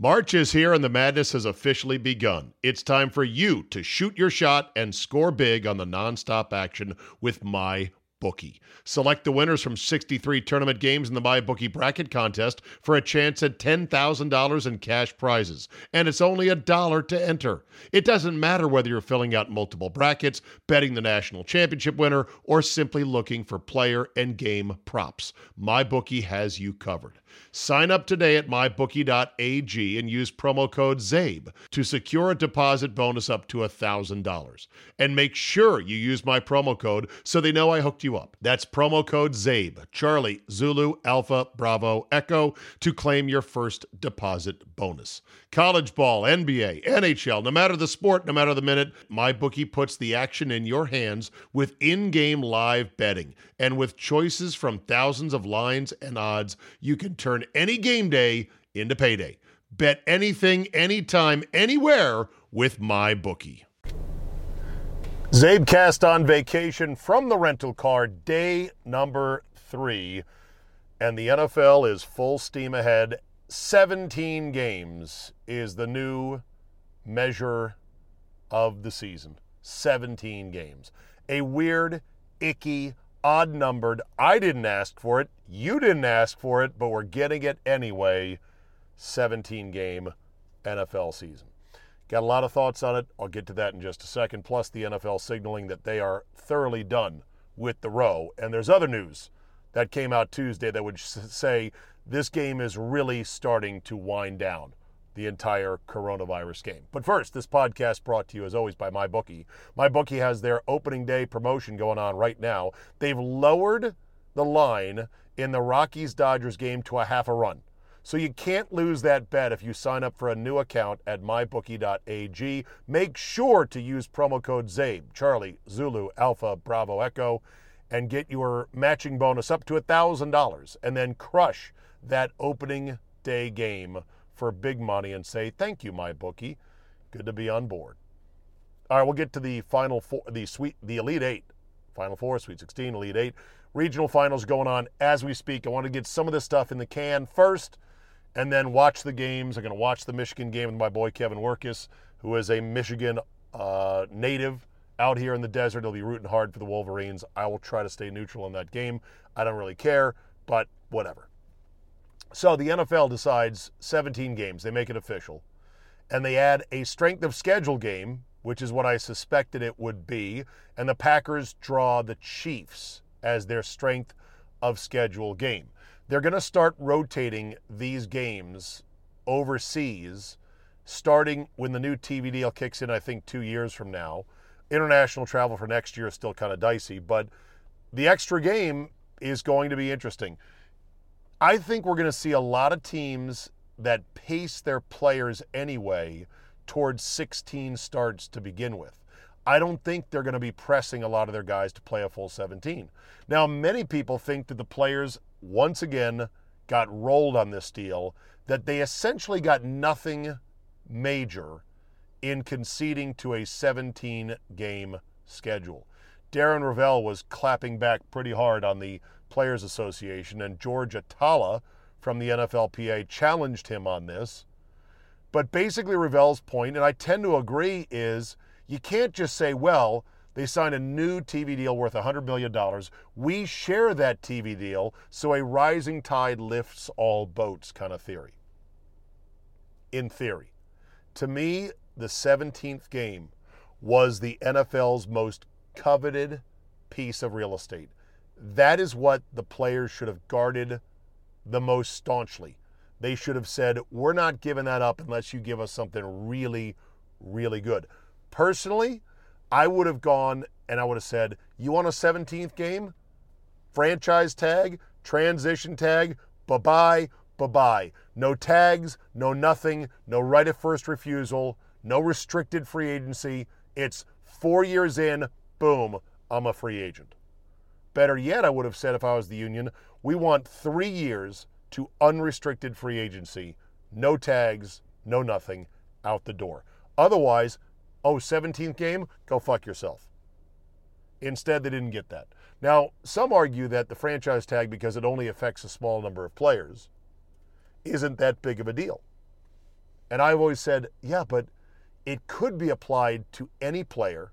March is here and the madness has officially begun. It's time for you to shoot your shot and score big on the nonstop action with my bookie. Select the winners from 63 tournament games in the MyBookie bracket contest for a chance at $10,000 in cash prizes. And it's only a dollar to enter. It doesn't matter whether you're filling out multiple brackets, betting the national championship winner, or simply looking for player and game props. MyBookie has you covered. Sign up today at mybookie.ag and use promo code ZABE to secure a deposit bonus up to $1,000. And make sure you use my promo code so they know I hooked you up. That's promo code ZABE, Charlie, Zulu, Alpha, Bravo, Echo to claim your first deposit bonus. College ball, NBA, NHL, no matter the sport, no matter the minute, MyBookie puts the action in your hands with in game live betting. And with choices from thousands of lines and odds, you can turn any game day into payday. Bet anything, anytime, anywhere with MyBookie. Zabecast on vacation from the rental car, day number three. And the NFL is full steam ahead. 17 games is the new measure of the season. 17 games. A weird, icky, odd numbered, I didn't ask for it, you didn't ask for it, but we're getting it anyway. 17 game NFL season. Got a lot of thoughts on it. I'll get to that in just a second. Plus, the NFL signaling that they are thoroughly done with the row. And there's other news that came out Tuesday that would say this game is really starting to wind down the entire coronavirus game. But first, this podcast brought to you as always by MyBookie. MyBookie has their opening day promotion going on right now. They've lowered the line in the Rockies Dodgers game to a half a run. So you can't lose that bet if you sign up for a new account at mybookie.ag. Make sure to use promo code ZABE, Charlie, Zulu, Alpha, Bravo, Echo, and get your matching bonus up to $1,000 and then crush that opening day game for big money and say, thank you, MyBookie. Good to be on board. All right, we'll get to the final four, the sweet, the Elite Eight, Final Four, Sweet 16, Elite Eight. Regional finals going on as we speak. I want to get some of this stuff in the can first and then watch the games. I'm going to watch the Michigan game with my boy Kevin Workis, who is a Michigan uh, native out here in the desert. He'll be rooting hard for the Wolverines. I will try to stay neutral in that game. I don't really care, but whatever. So the NFL decides 17 games, they make it official, and they add a strength of schedule game, which is what I suspected it would be, and the Packers draw the Chiefs as their strength of schedule game. They're going to start rotating these games overseas starting when the new TV deal kicks in, I think, two years from now. International travel for next year is still kind of dicey, but the extra game is going to be interesting. I think we're going to see a lot of teams that pace their players anyway towards 16 starts to begin with. I don't think they're going to be pressing a lot of their guys to play a full 17. Now, many people think that the players once again got rolled on this deal, that they essentially got nothing major in conceding to a 17 game schedule. Darren Rovell was clapping back pretty hard on the Players Association, and George Atallah from the NFLPA challenged him on this. But basically, Rovell's point, and I tend to agree, is you can't just say, well, they signed a new TV deal worth $100 million. We share that TV deal, so a rising tide lifts all boats kind of theory. in theory. To me, the 17th game was the NFL's most coveted piece of real estate. That is what the players should have guarded the most staunchly. They should have said, We're not giving that up unless you give us something really, really good. Personally, I would have gone and I would have said, You want a 17th game? Franchise tag, transition tag, bye bye, bye bye. No tags, no nothing, no right of first refusal, no restricted free agency. It's four years in, boom, I'm a free agent. Better yet, I would have said if I was the union, we want three years to unrestricted free agency, no tags, no nothing, out the door. Otherwise, oh, 17th game, go fuck yourself. Instead, they didn't get that. Now, some argue that the franchise tag, because it only affects a small number of players, isn't that big of a deal. And I've always said, yeah, but it could be applied to any player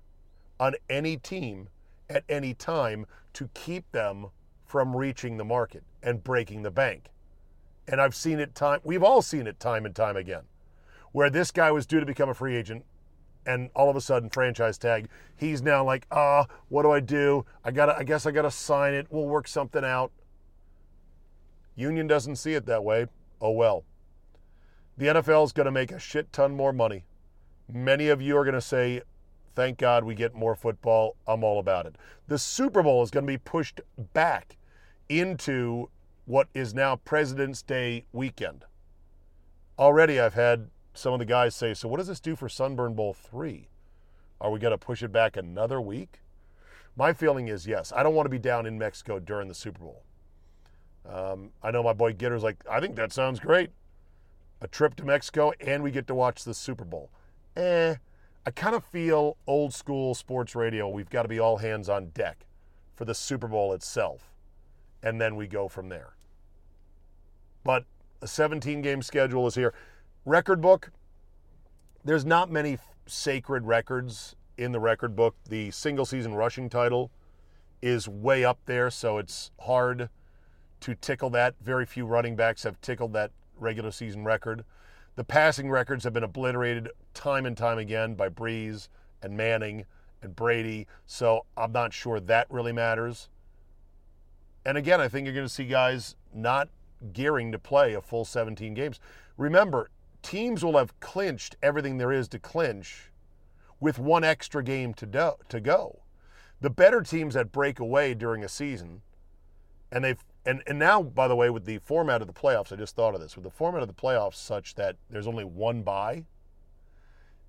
on any team at any time to keep them from reaching the market and breaking the bank. And I've seen it time we've all seen it time and time again. Where this guy was due to become a free agent and all of a sudden franchise tag, he's now like, "Ah, what do I do? I got to I guess I got to sign it. We'll work something out." Union doesn't see it that way. Oh well. The NFL is going to make a shit ton more money. Many of you are going to say, Thank God we get more football. I'm all about it. The Super Bowl is going to be pushed back into what is now President's Day weekend. Already, I've had some of the guys say, So, what does this do for Sunburn Bowl 3? Are we going to push it back another week? My feeling is yes. I don't want to be down in Mexico during the Super Bowl. Um, I know my boy Gitter's like, I think that sounds great. A trip to Mexico and we get to watch the Super Bowl. Eh, I kind of feel old school sports radio. We've got to be all hands on deck for the Super Bowl itself. And then we go from there. But a 17 game schedule is here. Record book, there's not many sacred records in the record book. The single season rushing title is way up there, so it's hard to tickle that. Very few running backs have tickled that regular season record. The passing records have been obliterated time and time again by Brees and Manning and Brady, so I'm not sure that really matters. And again, I think you're going to see guys not gearing to play a full 17 games. Remember, teams will have clinched everything there is to clinch with one extra game to, do, to go. The better teams that break away during a season, and they've and and now by the way with the format of the playoffs i just thought of this with the format of the playoffs such that there's only one bye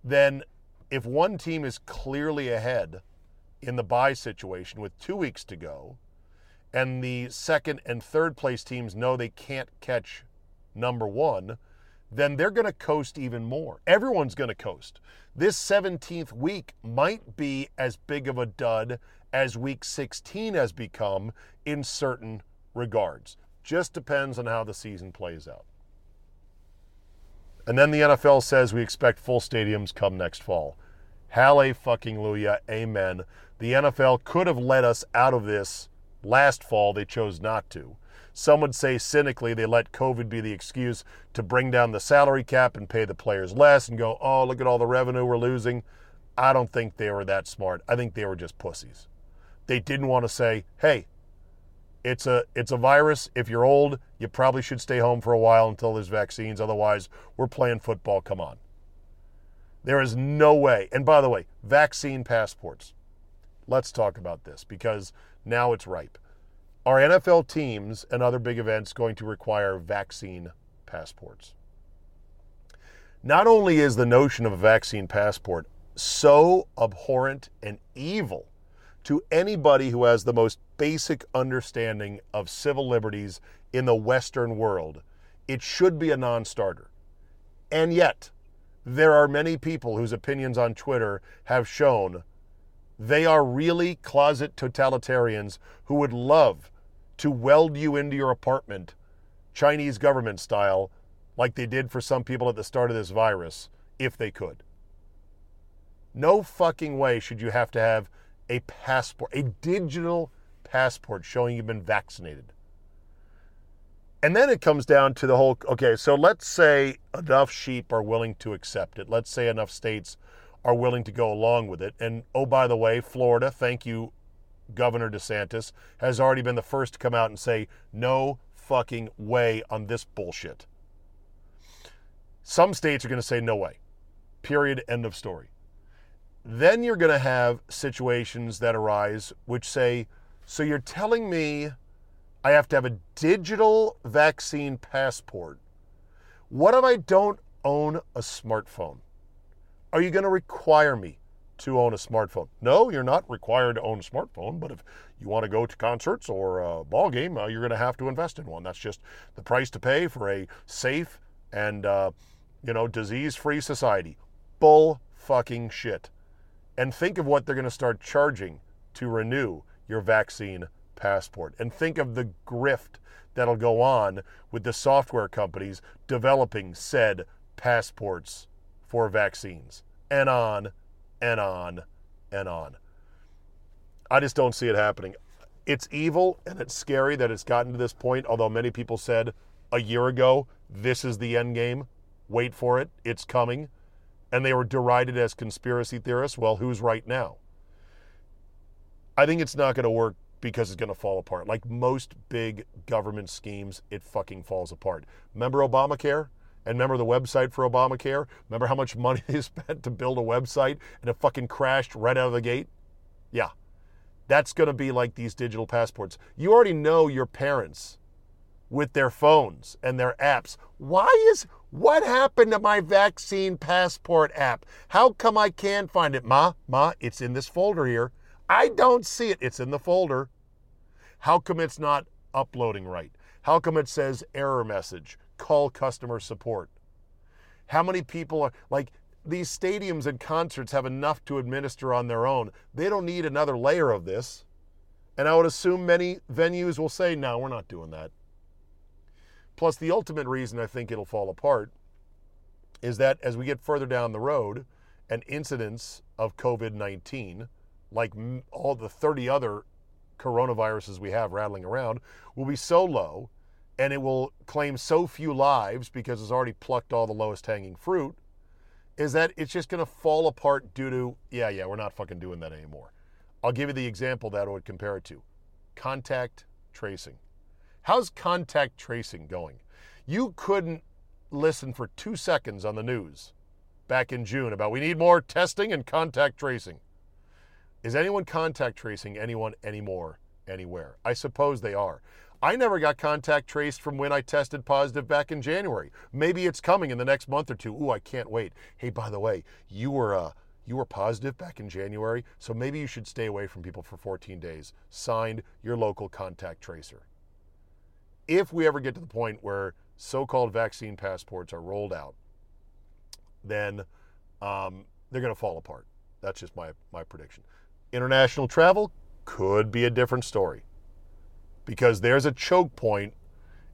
then if one team is clearly ahead in the bye situation with 2 weeks to go and the second and third place teams know they can't catch number 1 then they're going to coast even more everyone's going to coast this 17th week might be as big of a dud as week 16 has become in certain regards. Just depends on how the season plays out. And then the NFL says we expect full stadiums come next fall. Halle fucking Luya, amen. The NFL could have let us out of this last fall. They chose not to. Some would say cynically they let COVID be the excuse to bring down the salary cap and pay the players less and go, oh, look at all the revenue we're losing. I don't think they were that smart. I think they were just pussies. They didn't want to say, hey, it's a it's a virus. If you're old, you probably should stay home for a while until there's vaccines. Otherwise, we're playing football. Come on. There is no way. And by the way, vaccine passports. Let's talk about this because now it's ripe. Are NFL teams and other big events going to require vaccine passports? Not only is the notion of a vaccine passport so abhorrent and evil to anybody who has the most basic understanding of civil liberties in the Western world, it should be a non starter. And yet, there are many people whose opinions on Twitter have shown they are really closet totalitarians who would love to weld you into your apartment, Chinese government style, like they did for some people at the start of this virus, if they could. No fucking way should you have to have a passport, a digital passport showing you've been vaccinated. And then it comes down to the whole okay, so let's say enough sheep are willing to accept it. Let's say enough states are willing to go along with it. And oh, by the way, Florida, thank you, Governor DeSantis, has already been the first to come out and say, no fucking way on this bullshit. Some states are going to say, no way. Period. End of story. Then you're going to have situations that arise which say, so you're telling me I have to have a digital vaccine passport. What if I don't own a smartphone? Are you going to require me to own a smartphone? No, you're not required to own a smartphone, but if you want to go to concerts or a ball game, uh, you're going to have to invest in one. That's just the price to pay for a safe and uh, you know disease-free society. Bull fucking shit. And think of what they're going to start charging to renew your vaccine passport. And think of the grift that'll go on with the software companies developing said passports for vaccines. And on and on and on. I just don't see it happening. It's evil and it's scary that it's gotten to this point, although many people said a year ago, this is the end game. Wait for it, it's coming. And they were derided as conspiracy theorists. Well, who's right now? I think it's not going to work because it's going to fall apart. Like most big government schemes, it fucking falls apart. Remember Obamacare? And remember the website for Obamacare? Remember how much money they spent to build a website and it fucking crashed right out of the gate? Yeah. That's going to be like these digital passports. You already know your parents with their phones and their apps. Why is what happened to my vaccine passport app? How come I can't find it? Ma, ma, it's in this folder here. I don't see it. It's in the folder. How come it's not uploading right? How come it says error message? Call customer support. How many people are like these stadiums and concerts have enough to administer on their own. They don't need another layer of this. And I would assume many venues will say, no, we're not doing that. Plus, the ultimate reason I think it'll fall apart is that as we get further down the road and incidents of COVID 19 like all the 30 other coronaviruses we have rattling around, will be so low and it will claim so few lives because it's already plucked all the lowest hanging fruit, is that it's just going to fall apart due to, yeah, yeah, we're not fucking doing that anymore. I'll give you the example that I would compare it to contact tracing. How's contact tracing going? You couldn't listen for two seconds on the news back in June about we need more testing and contact tracing. Is anyone contact tracing anyone anymore, anywhere? I suppose they are. I never got contact traced from when I tested positive back in January. Maybe it's coming in the next month or two. Ooh, I can't wait. Hey, by the way, you were uh, you were positive back in January, so maybe you should stay away from people for 14 days. Signed, your local contact tracer. If we ever get to the point where so-called vaccine passports are rolled out, then um, they're going to fall apart. That's just my my prediction. International travel could be a different story because there's a choke point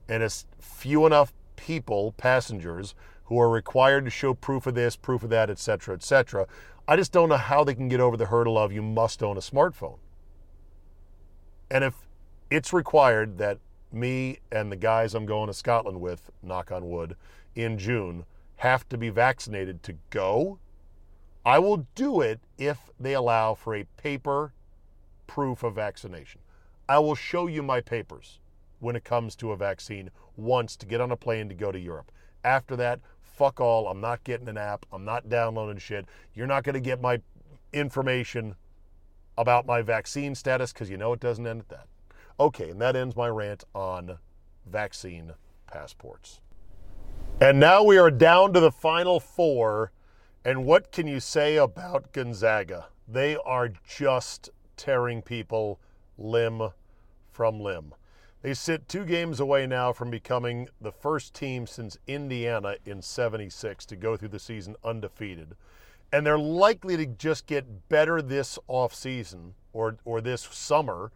and it's few enough people, passengers, who are required to show proof of this, proof of that, etc., etc. I just don't know how they can get over the hurdle of you must own a smartphone. And if it's required that me and the guys I'm going to Scotland with, knock on wood, in June, have to be vaccinated to go, I will do it if they allow for a paper proof of vaccination. I will show you my papers when it comes to a vaccine once to get on a plane to go to Europe. After that, fuck all. I'm not getting an app. I'm not downloading shit. You're not going to get my information about my vaccine status because you know it doesn't end at that. Okay, and that ends my rant on vaccine passports. And now we are down to the final four and what can you say about Gonzaga? They are just tearing people limb from limb. They sit two games away now from becoming the first team since Indiana in 76 to go through the season undefeated. And they're likely to just get better this offseason or, or this summer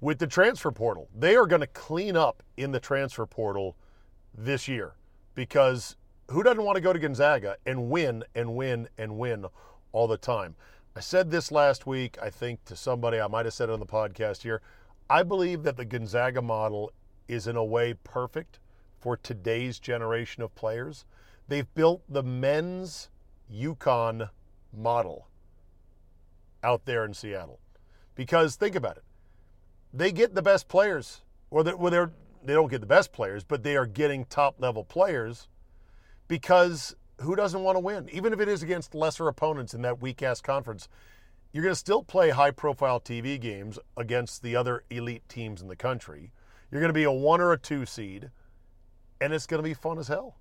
with the transfer portal. They are going to clean up in the transfer portal this year because who doesn't want to go to Gonzaga and win and win and win all the time? I said this last week, I think, to somebody, I might have said it on the podcast here. I believe that the Gonzaga model is in a way perfect, for today's generation of players. They've built the men's UConn model out there in Seattle. Because think about it. They get the best players, or they're, well, they're, they don't get the best players, but they are getting top level players because who doesn't want to win? Even if it is against lesser opponents in that weak ass conference, you're going to still play high profile TV games against the other elite teams in the country. You're going to be a one or a two seed, and it's going to be fun as hell.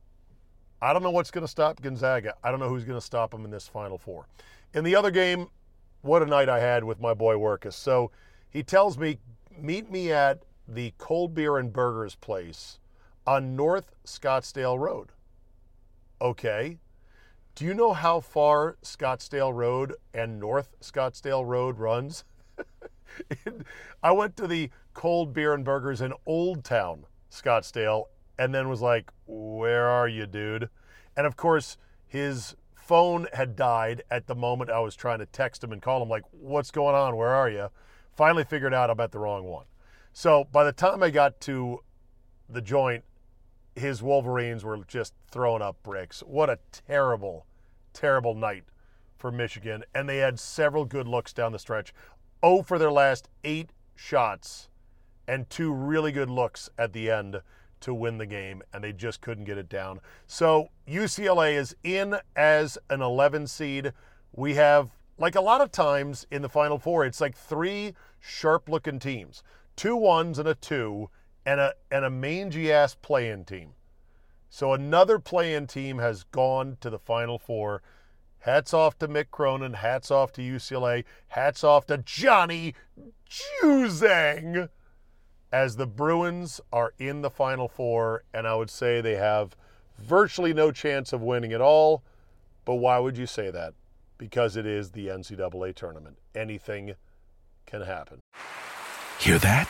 I don't know what's going to stop Gonzaga. I don't know who's going to stop them in this Final Four. In the other game, what a night I had with my boy Workus. So he tells me, meet me at the Cold Beer and Burgers place on North Scottsdale Road. Okay. Do you know how far Scottsdale Road and North Scottsdale Road runs? I went to the Cold Beer and Burgers in Old Town, Scottsdale, and then was like, Where are you, dude? And of course, his phone had died at the moment I was trying to text him and call him, like, What's going on? Where are you? Finally figured out I'm at the wrong one. So by the time I got to the joint, his Wolverines were just throwing up bricks. What a terrible, terrible night for Michigan. And they had several good looks down the stretch. Oh, for their last eight shots and two really good looks at the end to win the game, and they just couldn't get it down. So UCLA is in as an 11 seed. We have, like a lot of times in the Final Four, it's like three sharp looking teams two ones and a two, and a, and a mangy ass play in team. So another play in team has gone to the Final Four. Hats off to Mick Cronin. Hats off to UCLA. Hats off to Johnny Juzang as the Bruins are in the Final Four, and I would say they have virtually no chance of winning at all. But why would you say that? Because it is the NCAA tournament. Anything can happen. Hear that?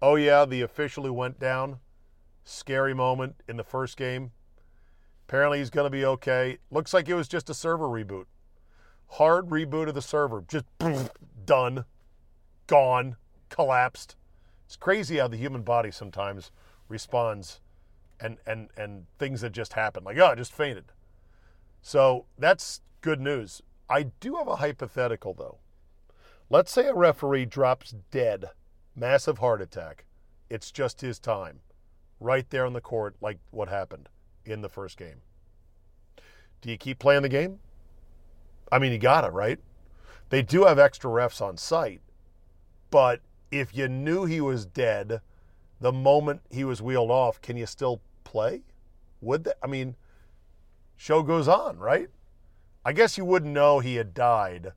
Oh, yeah, the official who went down. Scary moment in the first game. Apparently, he's going to be okay. Looks like it was just a server reboot. Hard reboot of the server. Just done, gone, collapsed. It's crazy how the human body sometimes responds and, and, and things that just happen. Like, oh, I just fainted. So that's good news. I do have a hypothetical, though. Let's say a referee drops dead massive heart attack. It's just his time, right there on the court, like what happened in the first game. Do you keep playing the game? I mean, you got it, right? They do have extra refs on site, but if you knew he was dead the moment he was wheeled off, can you still play? Would that? I mean, show goes on, right? I guess you wouldn't know he had died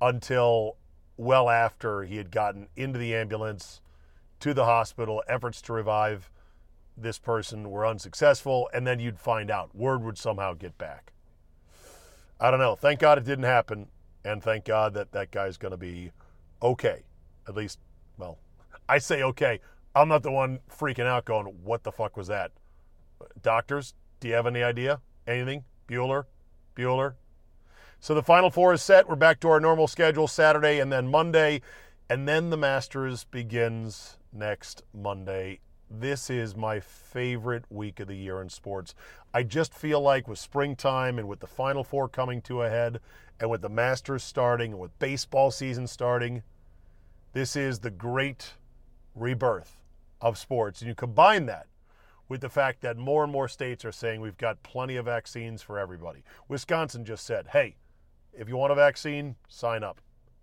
until well after he had gotten into the ambulance to the hospital. Efforts to revive this person were unsuccessful, and then you'd find out. Word would somehow get back. I don't know. Thank God it didn't happen, and thank God that that guy's going to be okay. At least, well, I say okay. I'm not the one freaking out going, what the fuck was that? Doctors, do you have any idea? Anything? Bueller? Bueller? So the Final Four is set. We're back to our normal schedule Saturday and then Monday. And then the Masters begins next Monday. This is my favorite week of the year in sports. I just feel like with springtime and with the Final Four coming to a head and with the Masters starting and with baseball season starting, this is the great rebirth of sports. And you combine that with the fact that more and more states are saying we've got plenty of vaccines for everybody. Wisconsin just said, hey, if you want a vaccine, sign up.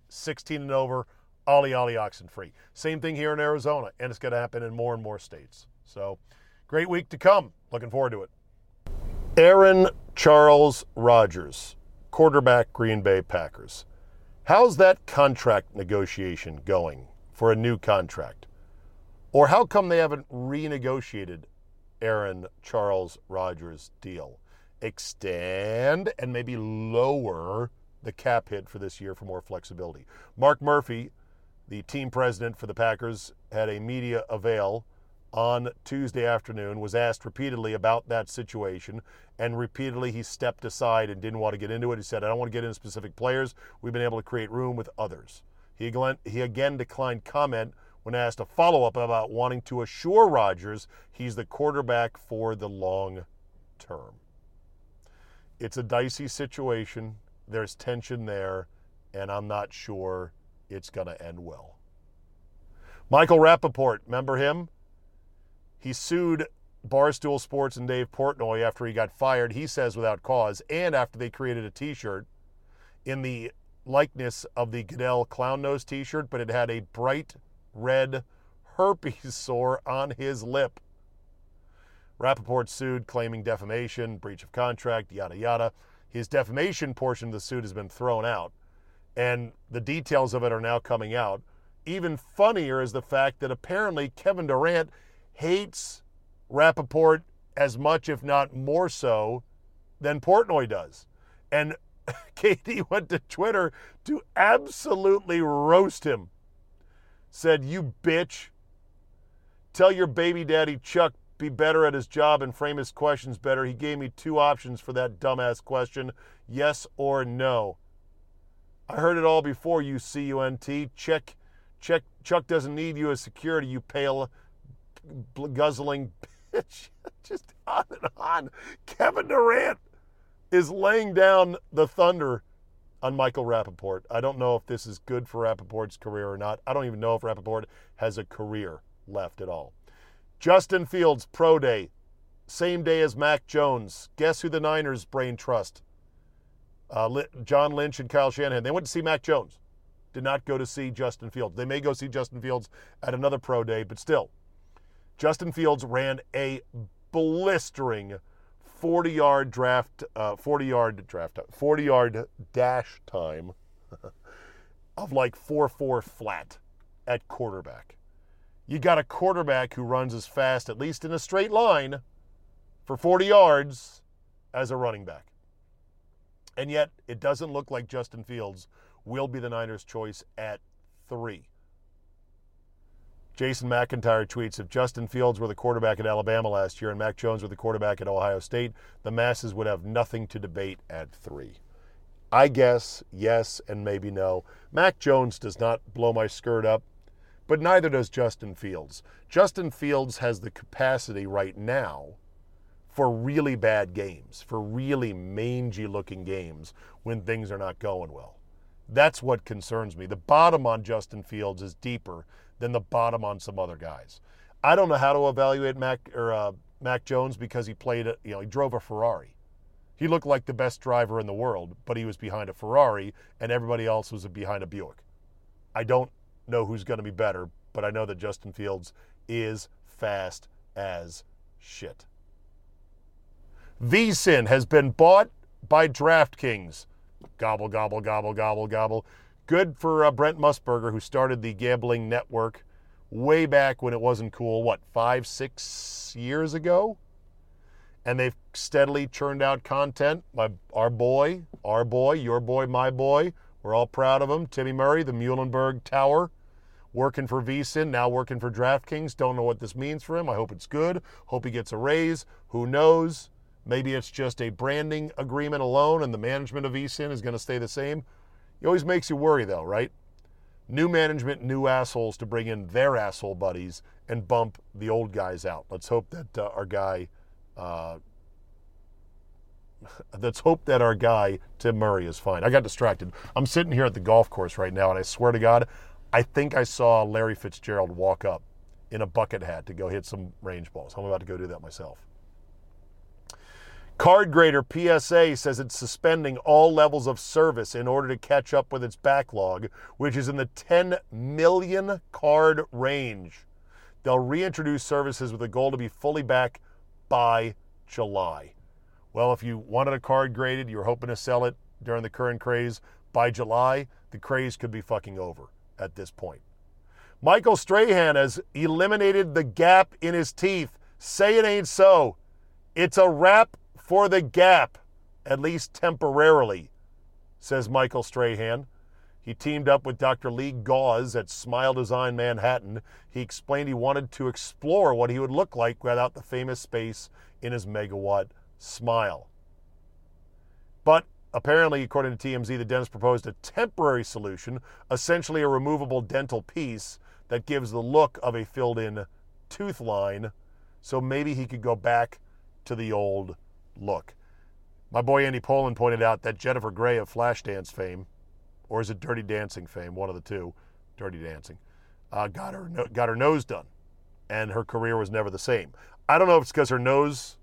16 and over, ollie ollie oxen free. Same thing here in Arizona, and it's going to happen in more and more states. So, great week to come. Looking forward to it. Aaron Charles Rodgers, quarterback Green Bay Packers. How's that contract negotiation going for a new contract? Or how come they haven't renegotiated Aaron Charles Rodgers' deal? Extend and maybe lower the cap hit for this year for more flexibility. Mark Murphy, the team president for the Packers, had a media avail on Tuesday afternoon, was asked repeatedly about that situation, and repeatedly he stepped aside and didn't want to get into it. He said, I don't want to get into specific players. We've been able to create room with others. He, again declined comment when asked a follow up about wanting to assure Rodgers he's the quarterback for the long term. It's a dicey situation. There's tension there, and I'm not sure it's going to end well. Michael Rapaport, remember him? He sued Barstool Sports and Dave Portnoy after he got fired, he says without cause, and after they created a t shirt in the likeness of the Goodell clown nose t shirt, but it had a bright red herpes sore on his lip. Rapaport sued, claiming defamation, breach of contract, yada yada. His defamation portion of the suit has been thrown out, and the details of it are now coming out. Even funnier is the fact that apparently Kevin Durant hates Rapaport as much, if not more so, than Portnoy does. And KD went to Twitter to absolutely roast him. Said, You bitch. Tell your baby daddy Chuck be better at his job and frame his questions better. He gave me two options for that dumbass question yes or no. I heard it all before you, CUNT. Check, check, Chuck doesn't need you as security, you pale guzzling bitch. Just on and on. Kevin Durant is laying down the thunder on Michael Rapaport. I don't know if this is good for Rapaport's career or not. I don't even know if Rapaport has a career left at all. Justin Fields, Pro Day, same day as Mac Jones. Guess who the Niners brain trust? Uh, John Lynch and Kyle Shanahan. They went to see Mac Jones. Did not go to see Justin Fields. They may go see Justin Fields at another Pro Day, but still, Justin Fields ran a blistering 40 yard draft, uh, 40 yard draft, 40 yard dash time of like 4 4 flat at quarterback. You got a quarterback who runs as fast, at least in a straight line, for 40 yards as a running back. And yet, it doesn't look like Justin Fields will be the Niners' choice at three. Jason McIntyre tweets If Justin Fields were the quarterback at Alabama last year and Mac Jones were the quarterback at Ohio State, the masses would have nothing to debate at three. I guess yes and maybe no. Mac Jones does not blow my skirt up, but neither does Justin Fields. Justin Fields has the capacity right now for really bad games, for really mangy looking games when things are not going well. That's what concerns me. The bottom on Justin Fields is deeper than the bottom on some other guys. I don't know how to evaluate Mac or uh, Mac Jones because he played, you know, he drove a Ferrari. He looked like the best driver in the world, but he was behind a Ferrari, and everybody else was behind a Buick. I don't know who's going to be better, but I know that Justin Fields is fast as shit. VSIN has been bought by DraftKings. Gobble, gobble, gobble, gobble, gobble. Good for uh, Brent Musburger, who started the gambling network way back when it wasn't cool, what, five, six years ago? And they've steadily churned out content. My, our boy, our boy, your boy, my boy, we're all proud of him. Timmy Murray, the Muhlenberg Tower, working for VSIN, now working for DraftKings. Don't know what this means for him. I hope it's good. Hope he gets a raise. Who knows? Maybe it's just a branding agreement alone and the management of VSIN is going to stay the same. It always makes you worry, though, right? New management, new assholes to bring in their asshole buddies and bump the old guys out. Let's hope that uh, our guy, uh, let's hope that our guy Tim Murray is fine. I got distracted. I'm sitting here at the golf course right now, and I swear to God, I think I saw Larry Fitzgerald walk up in a bucket hat to go hit some range balls. I'm about to go do that myself. Card Grader PSA says it's suspending all levels of service in order to catch up with its backlog, which is in the 10 million card range. They'll reintroduce services with a goal to be fully back by July. Well, if you wanted a card graded, you're hoping to sell it during the current craze, by July, the craze could be fucking over at this point. Michael Strahan has eliminated the gap in his teeth. Say it ain't so. It's a wrap for the gap, at least temporarily, says Michael Strahan. He teamed up with Dr. Lee Gause at Smile Design Manhattan. He explained he wanted to explore what he would look like without the famous space in his megawatt smile. But apparently, according to TMZ, the dentist proposed a temporary solution, essentially a removable dental piece that gives the look of a filled in tooth line. So maybe he could go back to the old look. My boy Andy Pollin pointed out that Jennifer Grey of Flashdance fame, or is it Dirty Dancing fame, one of the two, Dirty Dancing, uh, got her got her nose done, and her career was never the same. I don't know if it's because her nose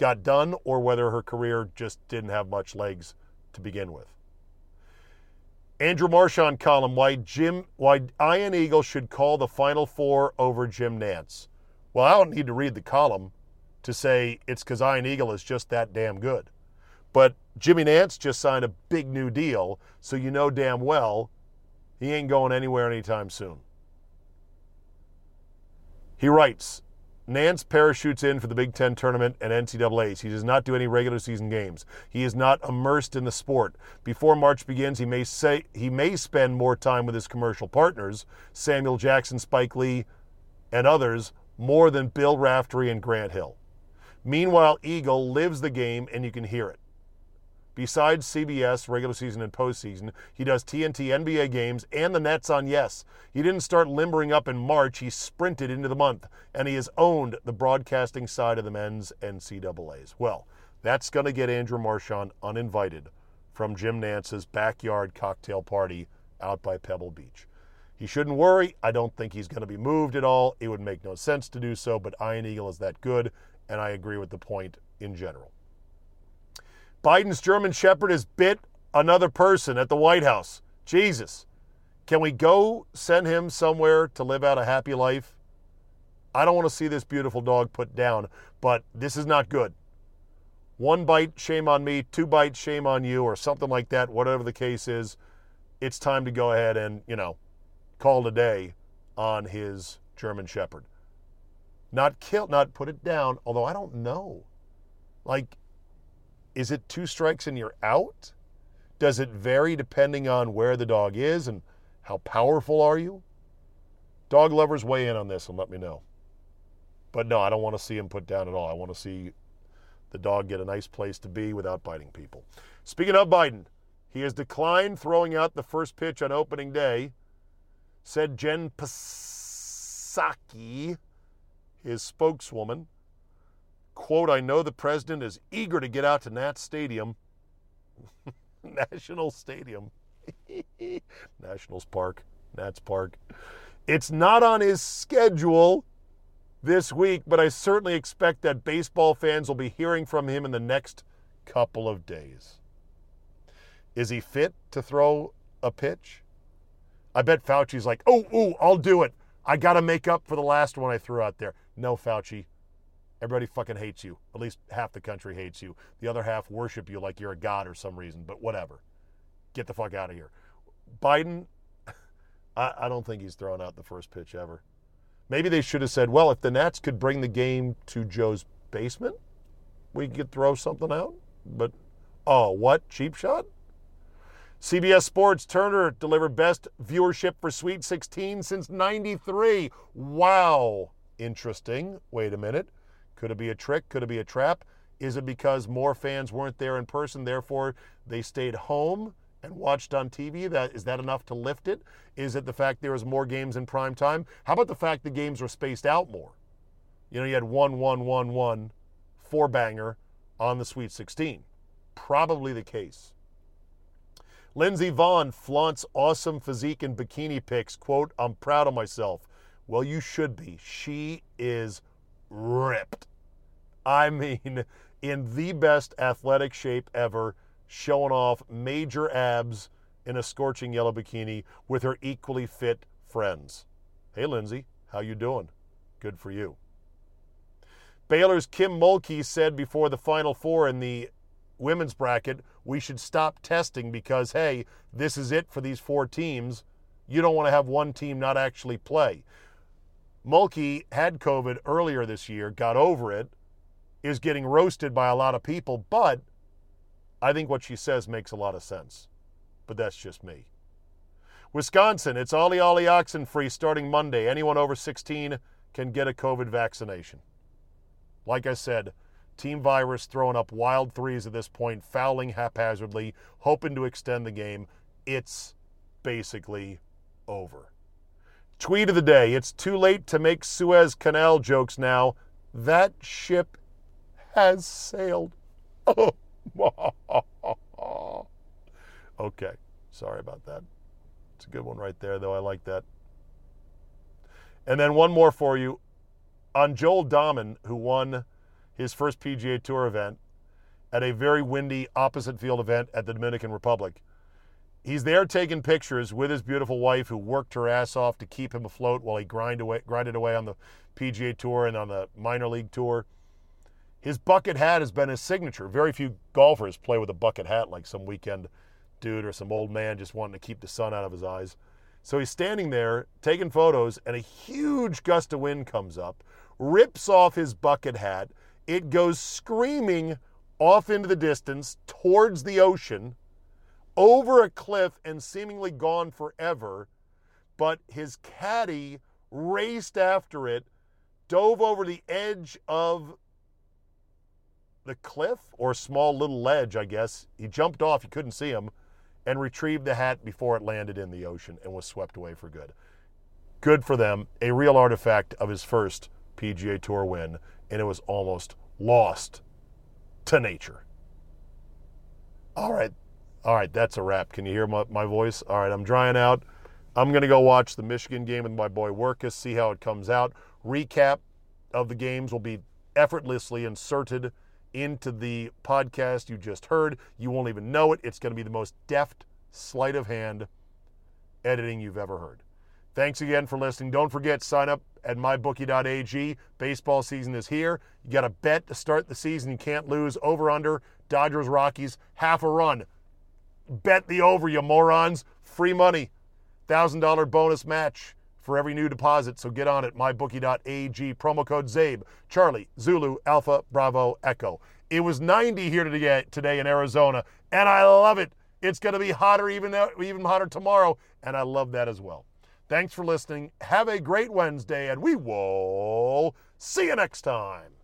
got done or whether her career just didn't have much legs to begin with. Andrew Marchand column why Jim why Ian Eagle should call the Final Four over Jim Nantz. Well, I don't need to read the column to say it's because Ian Eagle is just that damn good. But Jimmy Nantz just signed a big new deal, so you know damn well he ain't going anywhere anytime soon. He writes Nantz parachutes in for the Big Ten tournament and NCAAs. He does not do any regular season games. He is not immersed in the sport. Before March begins, he may say he may spend more time with his commercial partners, Samuel Jackson, Spike Lee, and others, more than Bill Raftery and Grant Hill. Meanwhile, Eagle lives the game and you can hear it. Besides CBS, regular season and postseason, he does TNT NBA games and the Nets on Yes. He didn't start limbering up in March, he sprinted into the month, and he has owned the broadcasting side of the men's NCAAs. Well, that's going to get Andrew Marchand uninvited from Jim Nantz's backyard cocktail party out by Pebble Beach. He shouldn't worry. I don't think he's going to be moved at all. It would make no sense to do so, but Ian Eagle is that good, and I agree with the point in general. Biden's German Shepherd has bit another person at the White House. Jesus. Can we go send him somewhere to live out a happy life? I don't want to see this beautiful dog put down, but this is not good. One bite, shame on me. Two bites, shame on you, or something like that, whatever the case is. It's time to go ahead and, you know, call it a day on his German Shepherd. Not kill, not put it down, although I don't know. Like, is it two strikes and you're out? Does it vary depending on where the dog is and how powerful are you? Dog lovers weigh in on this and let me know. But no, I don't want to see him put down at all. I want to see the dog get a nice place to be without biting people. Speaking of Biden, he has declined throwing out the first pitch on opening day, said Jen Psaki, his spokeswoman quote, I know the president is eager to get out to Nats Stadium. National Stadium. Nationals Park. Nats Park. It's not on his schedule this week, but I certainly expect that baseball fans will be hearing from him in the next couple of days. Is he fit to throw a pitch? I bet Fauci's like, oh, oh, I'll do it. I got to make up for the last one I threw out there. No, Fauci, Everybody fucking hates you. At least half the country hates you. The other half worship you like you're a god or some reason, but whatever. Get the fuck out of here. Biden, I, I don't think he's thrown out the first pitch ever. Maybe they should have said, well, if the Nats could bring the game to Joe's basement, we could throw something out. But, oh, what? Cheap shot? CBS Sports Turner delivered best viewership for Sweet 16 since 93. Wow. Interesting. Wait a minute. Could it be a trick? Could it be a trap? Is it because more fans weren't there in person, therefore they stayed home and watched on TV? That is that enough to lift it? Is it the fact there was more games in prime time? How about the fact the games were spaced out more? You know, you had one, one, one, one, four banger on the Sweet 16. Probably the case. Lindsey Vonn flaunts awesome physique and bikini pics. Quote, I'm proud of myself. Well, you should be. She is ripped. I mean, in the best athletic shape ever, showing off major abs in a scorching yellow bikini with her equally fit friends. Hey, Lindsey, how you doing? Good for you. Baylor's Kim Mulkey said before the Final Four in the women's bracket, we should stop testing because, hey, this is it for these four teams. You don't want to have one team not actually play. Mulkey had COVID earlier this year, got over it, is getting roasted by a lot of people, but I think what she says makes a lot of sense. But that's just me. Wisconsin, it's Ollie Ollie Oxen free starting Monday. Anyone over 16 can get a COVID vaccination. Like I said, Team Virus throwing up wild threes at this point, fouling haphazardly, hoping to extend the game. It's basically over. Tweet of the day It's too late to make Suez Canal jokes now. That ship has sailed. okay, sorry about that. It's a good one right there, though. I like that. And then one more for you on Joel Dahmen, who won his first PGA Tour event at a very windy opposite field event at the Dominican Republic. He's there taking pictures with his beautiful wife, who worked her ass off to keep him afloat while he grind away, grinded away on the PGA Tour and on the minor league tour. His bucket hat has been his signature. Very few golfers play with a bucket hat like some weekend dude or some old man just wanting to keep the sun out of his eyes. So he's standing there taking photos, and a huge gust of wind comes up, rips off his bucket hat. It goes screaming off into the distance towards the ocean, over a cliff, and seemingly gone forever. But his caddy raced after it, dove over the edge of the cliff or small little ledge, I guess. He jumped off, you couldn't see him, and retrieved the hat before it landed in the ocean and was swept away for good. Good for them. A real artifact of his first PGA Tour win, and it was almost lost to nature. All right. All right, that's a wrap. Can you hear my, my voice? All right, I'm drying out. I'm going to go watch the Michigan game with my boy Workus, see how it comes out. Recap of the games will be effortlessly inserted into the podcast you just heard. You won't even know it. It's going to be the most deft sleight of hand editing you've ever heard. Thanks again for listening. Don't forget, sign up at mybookie.ag. Baseball season is here. You got a bet to start the season. You can't lose. Over under Dodgers Rockies, half a run. Bet the over, you morons. Free money. $1,000 bonus match for every new deposit. So get on it, mybookie.ag, promo code ZABE, Charlie, Zulu, Alpha, Bravo, Echo. It was 90 here today, in Arizona, and I love it. It's going to be hotter, even, even hotter tomorrow, and I love that as well. Thanks for listening. Have a great Wednesday, and we will see you next time.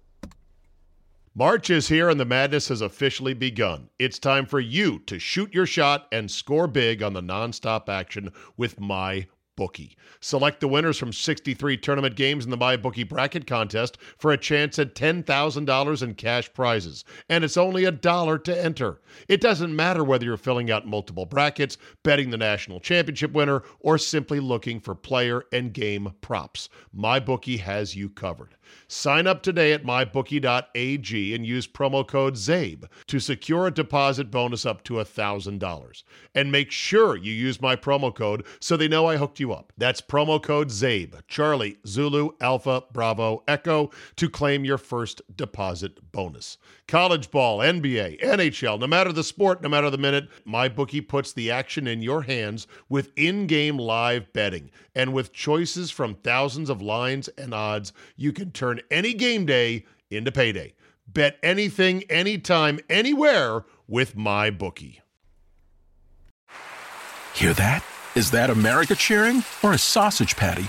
March is here and the madness has officially begun. It's time for you to shoot your shot and score big on the nonstop action with my bookie. Select the winners from 63 tournament games in the MyBookie bracket contest for a chance at $10,000 in cash prizes, and it's only a dollar to enter. It doesn't matter whether you're filling out multiple brackets, betting the national championship winner, or simply looking for player and game props. MyBookie has you covered. Sign up today at mybookie.ag and use promo code ZABE to secure a deposit bonus up to $1,000. And make sure you use my promo code so they know I hooked you up. That's promo code ZABE, Charlie, Zulu, Alpha, Bravo, Echo, to claim your first deposit bonus. College ball, NBA, NHL, no matter the sport, no matter the minute, MyBookie puts the action in your hands with in game live betting. And with choices from thousands of lines and odds, you can turn any game day into payday. Bet anything, anytime, anywhere with MyBookie. Hear that? Is that America cheering or a sausage patty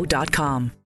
Cancerscreeninfo.com.